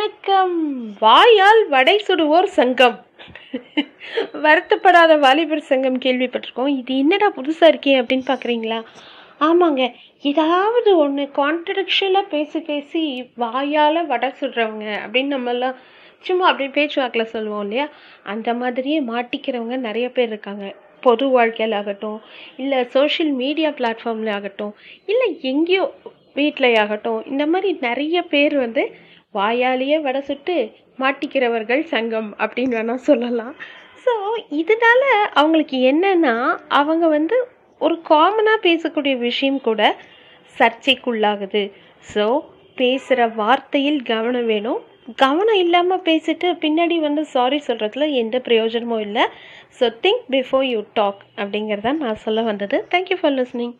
வணக்கம். வாயால் வடை சுடுவோர் சங்கம். வருத்தப்படாத வாலிபர் சங்கம் கேள்விப்பட்டிருக்கோம். இது என்னடா புதுசாக இருக்கே அப்படின்னு பார்க்குறீங்களா ஆமாங்க. ஏதாவது ஒன்று கான்ட்ரடிக்ஷனாக பேசி பேசி வாயால் வடை சுடுறவங்க அப்படின்னு நம்மெல்லாம் சும்மா அப்படியே பேச்சுவாக்கில் சொல்லுவோம் இல்லையா? அந்த மாதிரியே மாட்டிக்கிறவங்க நிறைய பேர் இருக்காங்க. பொது வாழ்க்கையில் ஆகட்டும் இல்லை சோஷியல் மீடியா பிளாட்ஃபார்மில் ஆகட்டும் இல்லை எங்கேயோ வீட்டிலே ஆகட்டும் இந்த மாதிரி நிறைய பேர் வந்து வாயாலேயே வடை சுட்டு மாட்டிக்கிறவர்கள் சங்கம் அப்படின்னு வேணால் சொல்லலாம். ஸோ இதனால அவங்களுக்கு என்னென்னா அவங்க வந்து ஒரு காமனாக பேசக்கூடிய விஷயம் கூட சர்ச்சைக்குள்ளாகுது. ஸோ பேசுகிற வார்த்தையில் கவனம் வேணும். கவனம் இல்லாமல் பேசிட்டு பின்னாடி வந்து சாரி சொல்கிறதுல எந்த பிரயோஜனமும் இல்லை. So think before you talk அப்படிங்கிறத நான் சொல்ல வந்தது. Thank you for listening